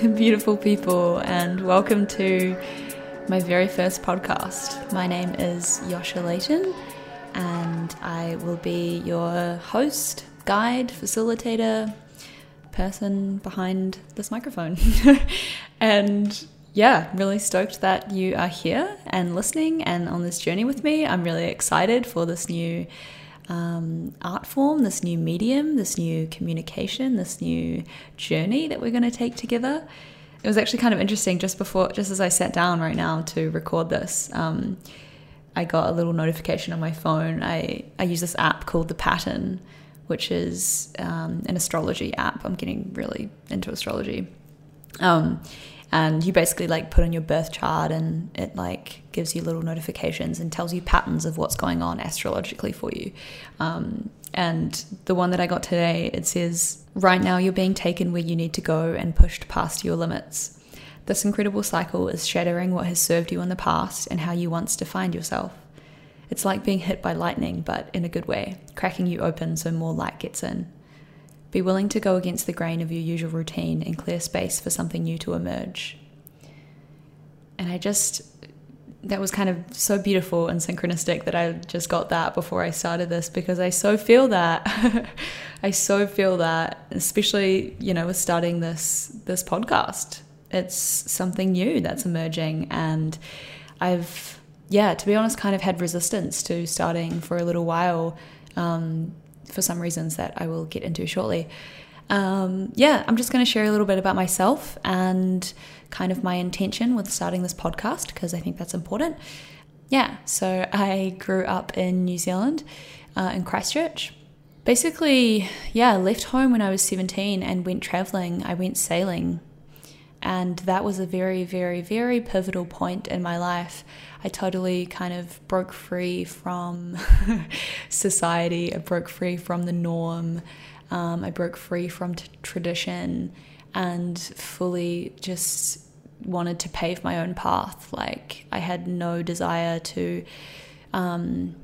beautiful people, and welcome to my very first podcast. My name is Josjha Leighton, and I will be your host, guide, facilitator, person behind this microphone. and yeah, really stoked that you are here and listening and on this journey with me. I'm really excited for this new um, art form, this new medium, this new communication, this new journey that we're going to take together. It was actually kind of interesting just before, just as I sat down right now to record this. Um, I got a little notification on my phone. I, I use this app called The Pattern, which is um, an astrology app. I'm getting really into astrology. Um, and you basically like put in your birth chart and it like gives you little notifications and tells you patterns of what's going on astrologically for you. Um, and the one that i got today it says right now you're being taken where you need to go and pushed past your limits. This incredible cycle is shattering what has served you in the past and how you once defined yourself. It's like being hit by lightning but in a good way cracking you open so more light gets in be willing to go against the grain of your usual routine and clear space for something new to emerge. And I just, that was kind of so beautiful and synchronistic that I just got that before I started this because I so feel that. I so feel that, especially, you know, with starting this this podcast. It's something new that's emerging and I've yeah, to be honest, kind of had resistance to starting for a little while. Um, for some reasons that I will get into shortly. Um, yeah, I'm just going to share a little bit about myself and kind of my intention with starting this podcast because I think that's important. Yeah, so I grew up in New Zealand, uh, in Christchurch. Basically, yeah, left home when I was 17 and went traveling. I went sailing. And that was a very, very, very pivotal point in my life. I totally kind of broke free from society. I broke free from the norm. Um, I broke free from t- tradition and fully just wanted to pave my own path. Like, I had no desire to um,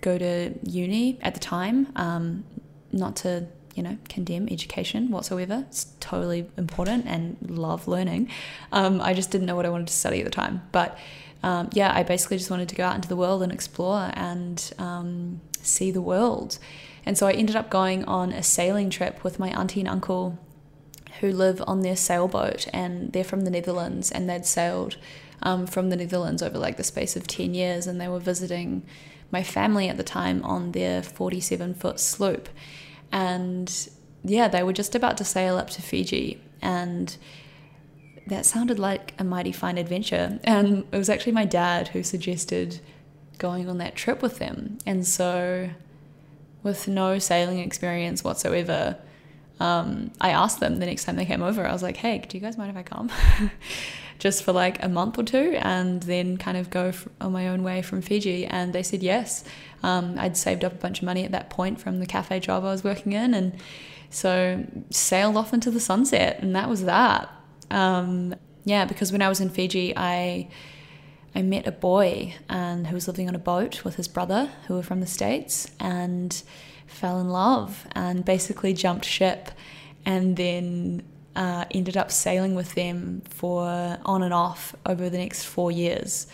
go to uni at the time, um, not to you know, condemn education whatsoever. It's totally important and love learning. Um, I just didn't know what I wanted to study at the time. But um, yeah, I basically just wanted to go out into the world and explore and um, see the world. And so I ended up going on a sailing trip with my auntie and uncle who live on their sailboat and they're from the Netherlands and they'd sailed um, from the Netherlands over like the space of 10 years and they were visiting my family at the time on their 47 foot sloop. And yeah, they were just about to sail up to Fiji and that sounded like a mighty fine adventure. And it was actually my dad who suggested going on that trip with them. And so, with no sailing experience whatsoever, um, I asked them the next time they came over, I was like, hey, do you guys mind if I come? Just for like a month or two and then kind of go on my own way from Fiji. And they said yes. Um, I'd saved up a bunch of money at that point from the cafe job I was working in. And so sailed off into the sunset. And that was that. Um, yeah, because when I was in Fiji, I I met a boy and who was living on a boat with his brother who were from the states and fell in love and basically jumped ship and then uh, ended up sailing with them for on and off over the next four years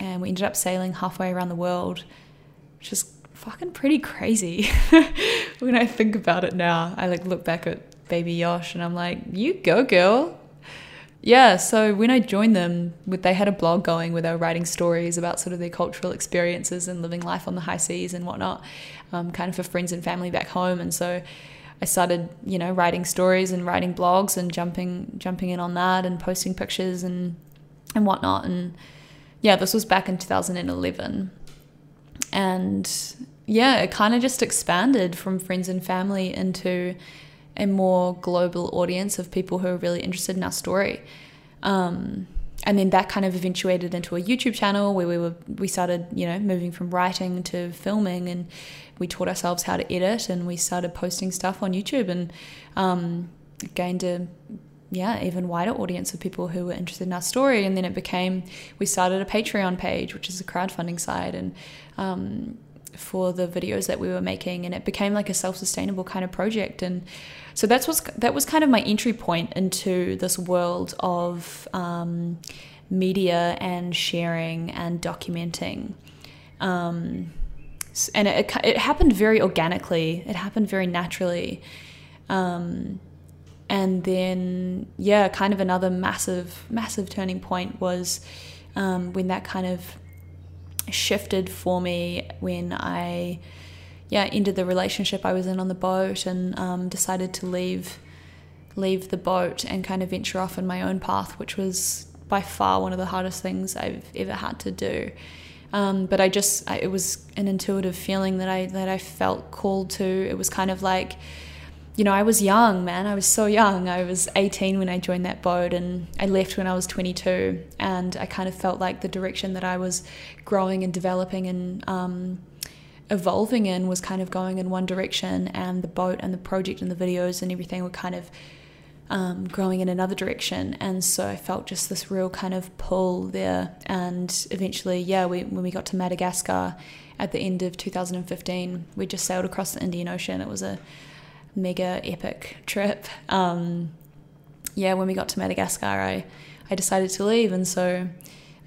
and we ended up sailing halfway around the world which is fucking pretty crazy when i think about it now i like look back at baby yosh and i'm like you go girl yeah, so when I joined them, they had a blog going where they were writing stories about sort of their cultural experiences and living life on the high seas and whatnot, um, kind of for friends and family back home. And so I started, you know, writing stories and writing blogs and jumping jumping in on that and posting pictures and and whatnot. And yeah, this was back in 2011, and yeah, it kind of just expanded from friends and family into a more global audience of people who are really interested in our story. Um, and then that kind of eventuated into a YouTube channel where we were we started you know moving from writing to filming and we taught ourselves how to edit and we started posting stuff on YouTube and um, gained a yeah even wider audience of people who were interested in our story and then it became we started a Patreon page which is a crowdfunding site and um, for the videos that we were making, and it became like a self-sustainable kind of project. And so that's was that was kind of my entry point into this world of um, media and sharing and documenting. Um, and it, it happened very organically. It happened very naturally. Um, and then, yeah, kind of another massive, massive turning point was um, when that kind of shifted for me when I, yeah, ended the relationship I was in on the boat and um, decided to leave, leave the boat and kind of venture off in my own path, which was by far one of the hardest things I've ever had to do. Um, but I just, I, it was an intuitive feeling that I that I felt called to. It was kind of like, you know, I was young, man. I was so young. I was 18 when I joined that boat, and I left when I was 22. And I kind of felt like the direction that I was growing and developing and um, evolving in was kind of going in one direction, and the boat and the project and the videos and everything were kind of um, growing in another direction. And so I felt just this real kind of pull there. And eventually, yeah, we, when we got to Madagascar at the end of 2015, we just sailed across the Indian Ocean. It was a mega epic trip. Um, yeah, when we got to Madagascar, I, I decided to leave. And so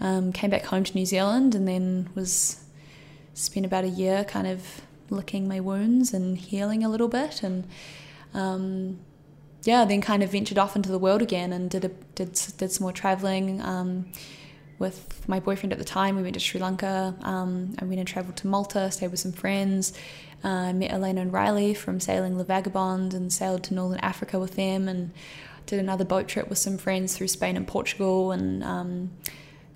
um, came back home to New Zealand and then was spent about a year kind of licking my wounds and healing a little bit and um, yeah, then kind of ventured off into the world again and did a, did did some more traveling um, with my boyfriend at the time. We went to Sri Lanka. Um, I went and traveled to Malta, stayed with some friends. Uh, met Elayna and Riley from Sailing La Vagabonde and sailed to Northern Africa with them and did another boat trip with some friends through Spain and Portugal and um,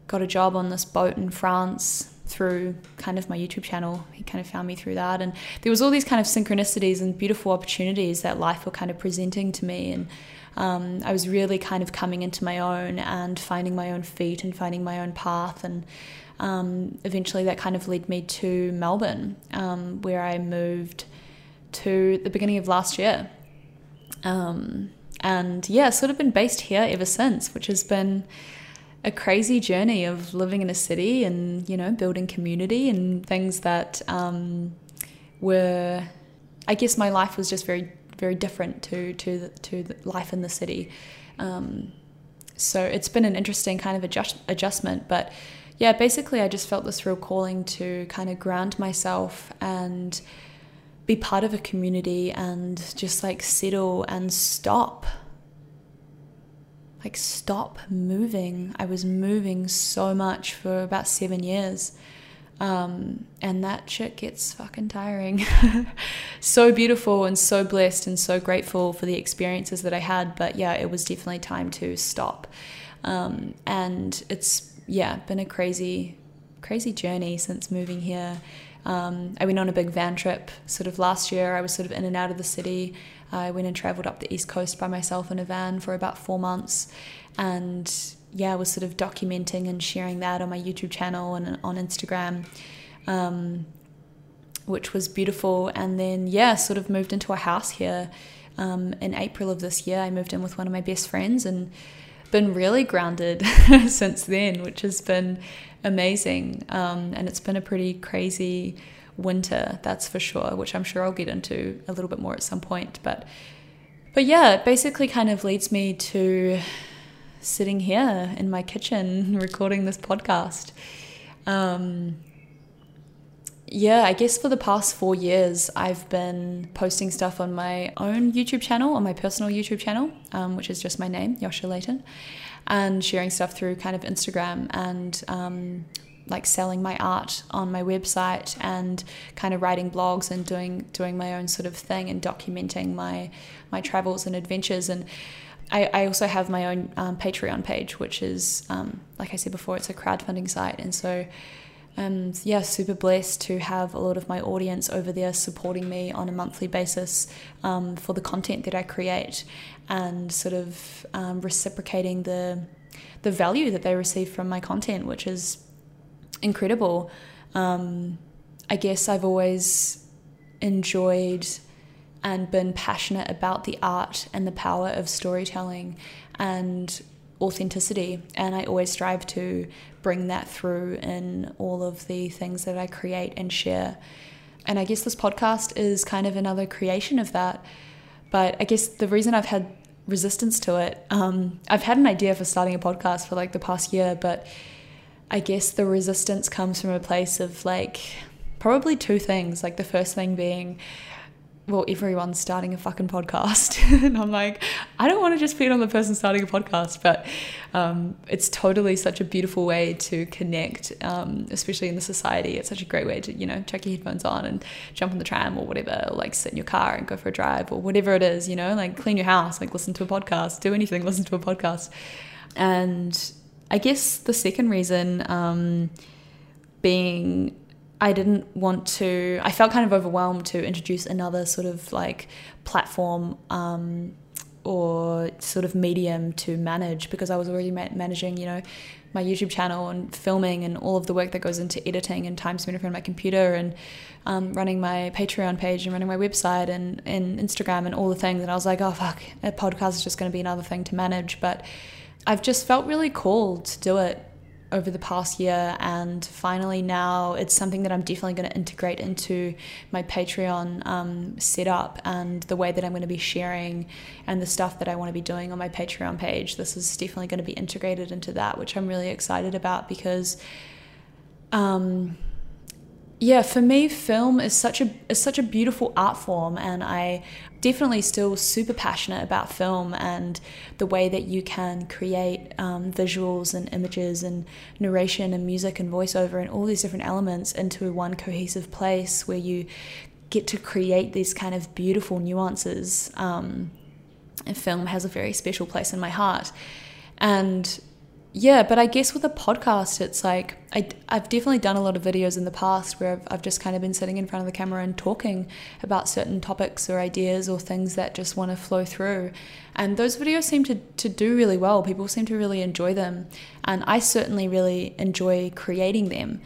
got a job on this boat in France through kind of my YouTube channel. He kind of found me through that. And there was all these kind of synchronicities and beautiful opportunities that life were kind of presenting to me. And um, I was really kind of coming into my own and finding my own feet and finding my own path. And um, eventually that kind of led me to Melbourne, um, where I moved to the beginning of last year. Um, and yeah, sort of been based here ever since, which has been a crazy journey of living in a city and you know building community and things that um, were I guess my life was just very very different to to the, to the life in the city. Um, so it's been an interesting kind of adjust, adjustment but yeah basically I just felt this real calling to kind of ground myself and be part of a community and just like settle and stop like stop moving. I was moving so much for about seven years. Um, and that shit gets fucking tiring. so beautiful and so blessed and so grateful for the experiences that I had. But yeah, it was definitely time to stop. Um, and it's, yeah, been a crazy, crazy journey since moving here. Um, I went on a big van trip sort of last year. I was sort of in and out of the city. I went and traveled up the East Coast by myself in a van for about four months. And yeah, I was sort of documenting and sharing that on my YouTube channel and on Instagram, um, which was beautiful. And then, yeah, sort of moved into a house here um, in April of this year. I moved in with one of my best friends and been really grounded since then, which has been amazing. Um, and it's been a pretty crazy winter, that's for sure, which I'm sure I'll get into a little bit more at some point. But but yeah, it basically kind of leads me to sitting here in my kitchen recording this podcast. Um, yeah, I guess for the past four years, I've been posting stuff on my own YouTube channel, on my personal YouTube channel, um, which is just my name, Josjha Leighton, and sharing stuff through kind of Instagram and um, like selling my art on my website and kind of writing blogs and doing doing my own sort of thing and documenting my my travels and adventures and I, I also have my own um, Patreon page, which is, um, like I said before, it's a crowdfunding site. And so, um, yeah, super blessed to have a lot of my audience over there supporting me on a monthly basis um, for the content that I create and sort of um, reciprocating the, the value that they receive from my content, which is incredible. Um, I guess I've always enjoyed and been passionate about the art and the power of storytelling and authenticity. And I always strive to bring that through in all of the things that I create and share. and I guess this podcast is kind of another creation of that. But I guess the reason I've had resistance to it, um, I've had an idea for starting a podcast for like the past year, but I guess the resistance comes from a place of like probably two things. Like the first thing being, well, everyone's starting a fucking podcast. and I'm like, I don't want to just be on the person starting a podcast, but um, it's totally such a beautiful way to connect, um, especially in the society. It's such a great way to, you know, chuck your headphones on and jump on the tram or whatever, or like sit in your car and go for a drive or whatever it is, you know, like clean your house, like listen to a podcast, do anything, listen to a podcast. And I guess the second reason um, being I didn't want to, I felt kind of overwhelmed to introduce another sort of like platform um, or sort of medium to manage because I was already ma- managing, you know, my YouTube channel and filming and all of the work that goes into editing and time spent in front of my computer and um, running my Patreon page and running my website and, and Instagram and all the things. And I was like, oh, fuck, a podcast is just going to be another thing to manage. But I've just felt really called to do it over the past year and finally now it's something that i'm definitely going to integrate into my patreon um, setup and the way that i'm going to be sharing and the stuff that i want to be doing on my patreon page. This is definitely going to be integrated into that which i'm really excited about because um, yeah, for me, film is such a is such a beautiful art form, and I definitely still super passionate about film and the way that you can create um, visuals and images and narration and music and voiceover and all these different elements into one cohesive place where you get to create these kind of beautiful nuances. Um, and film has a very special place in my heart, and yeah, but I guess with a podcast, it's like I, I've definitely done a lot of videos in the past where I've, I've just kind of been sitting in front of the camera and talking about certain topics or ideas or things that just want to flow through. And those videos seem to, to do really well. People seem to really enjoy them. And I certainly really enjoy creating them.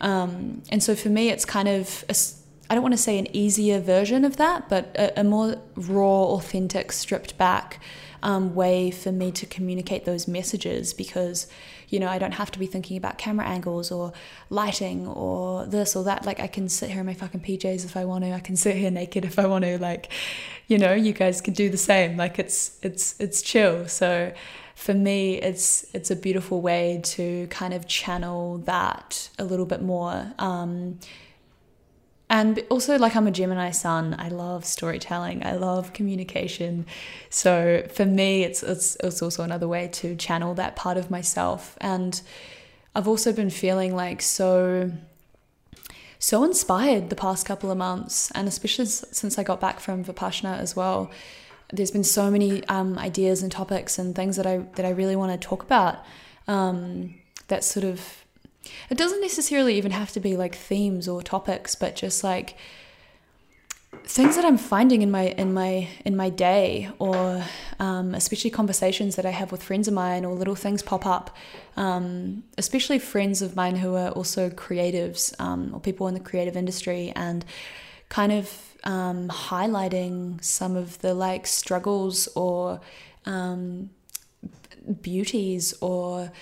Um, and so for me, it's kind of, I don't want to say an easier version of that, but a, a more raw, authentic, stripped back um, way for me to communicate those messages because you know I don't have to be thinking about camera angles or lighting or this or that. Like I can sit here in my fucking PJs if I want to. I can sit here naked if I want to. Like you know you guys can do the same. Like it's it's it's chill. So for me it's it's a beautiful way to kind of channel that a little bit more um, and also like i'm a gemini sun. I love storytelling. I love communication. So for me it's, it's it's also another way to channel that part of myself. And i've also been feeling like so so inspired the past couple of months. And especially since i got back from vipassana as well there's been so many um, ideas and topics and things that i that i really want to talk about um, that sort of it doesn't necessarily even have to be like themes or topics, but just like things that I'm finding in my in my in my day, or um, especially conversations that I have with friends of mine, or little things pop up. Um, especially friends of mine who are also creatives um, or people in the creative industry, and kind of um, highlighting some of the like struggles or um, beauties or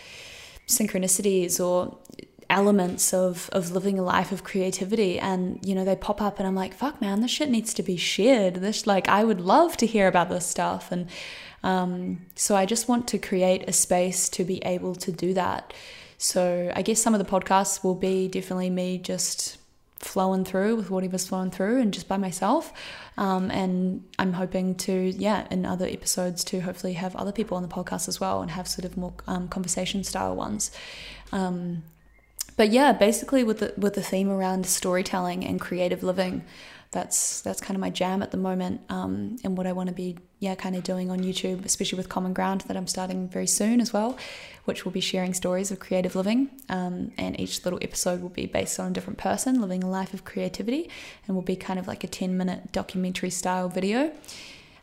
synchronicities or elements of of living a life of creativity. And you know they pop up and I'm like fuck man this shit needs to be shared. This like I would love to hear about this stuff. And um, so I just want to create a space to be able to do that. So I guess some of the podcasts will be definitely me just flowing through with whatever's flowing through and just by myself. Um, and I'm hoping to, yeah, in other episodes to hopefully have other people on the podcast as well and have sort of more um, conversation style ones. Um, but yeah, basically with the with the theme around storytelling and creative living, that's that's kind of my jam at the moment, um, and what I want to be yeah kind of doing on YouTube, especially with Common Ground that I'm starting very soon as well, which will be sharing stories of creative living, um, and each little episode will be based on a different person living a life of creativity, and will be kind of like a 10 minute documentary style video.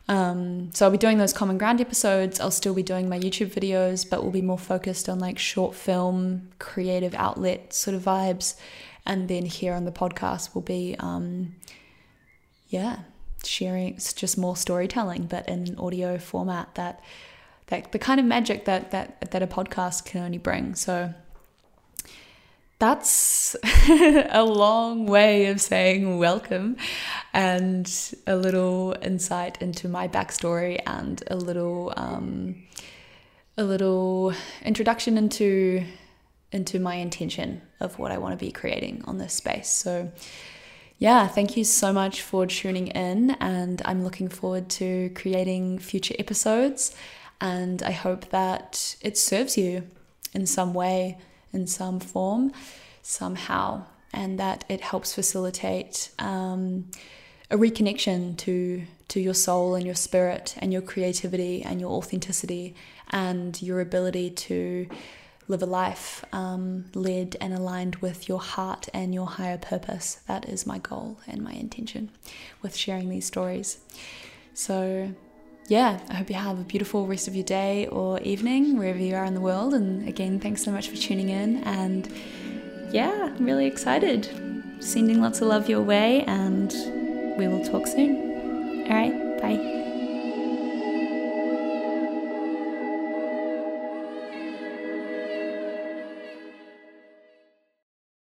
Um, so I'll be doing those common ground episodes. I'll still be doing my YouTube videos, but we'll be more focused on like short film, creative outlet sort of vibes. And then here on the podcast will be um, yeah, sharing it's just more storytelling, but in an audio format that that the kind of magic that that that a podcast can only bring. So that's a long way of saying welcome and a little insight into my backstory and a little um, a little introduction into into my intention of what I want to be creating on this space. So yeah, thank you so much for tuning in and I'm looking forward to creating future episodes and I hope that it serves you in some way in some form, somehow, and that it helps facilitate um, a reconnection to to your soul and your spirit and your creativity and your authenticity and your ability to live a life um, led and aligned with your heart and your higher purpose. That is my goal and my intention with sharing these stories. So, yeah, I hope you have a beautiful rest of your day or evening, wherever you are in the world. And again, thanks so much for tuning in. And yeah, I'm really excited. Sending lots of love your way, and we will talk soon. All right, bye.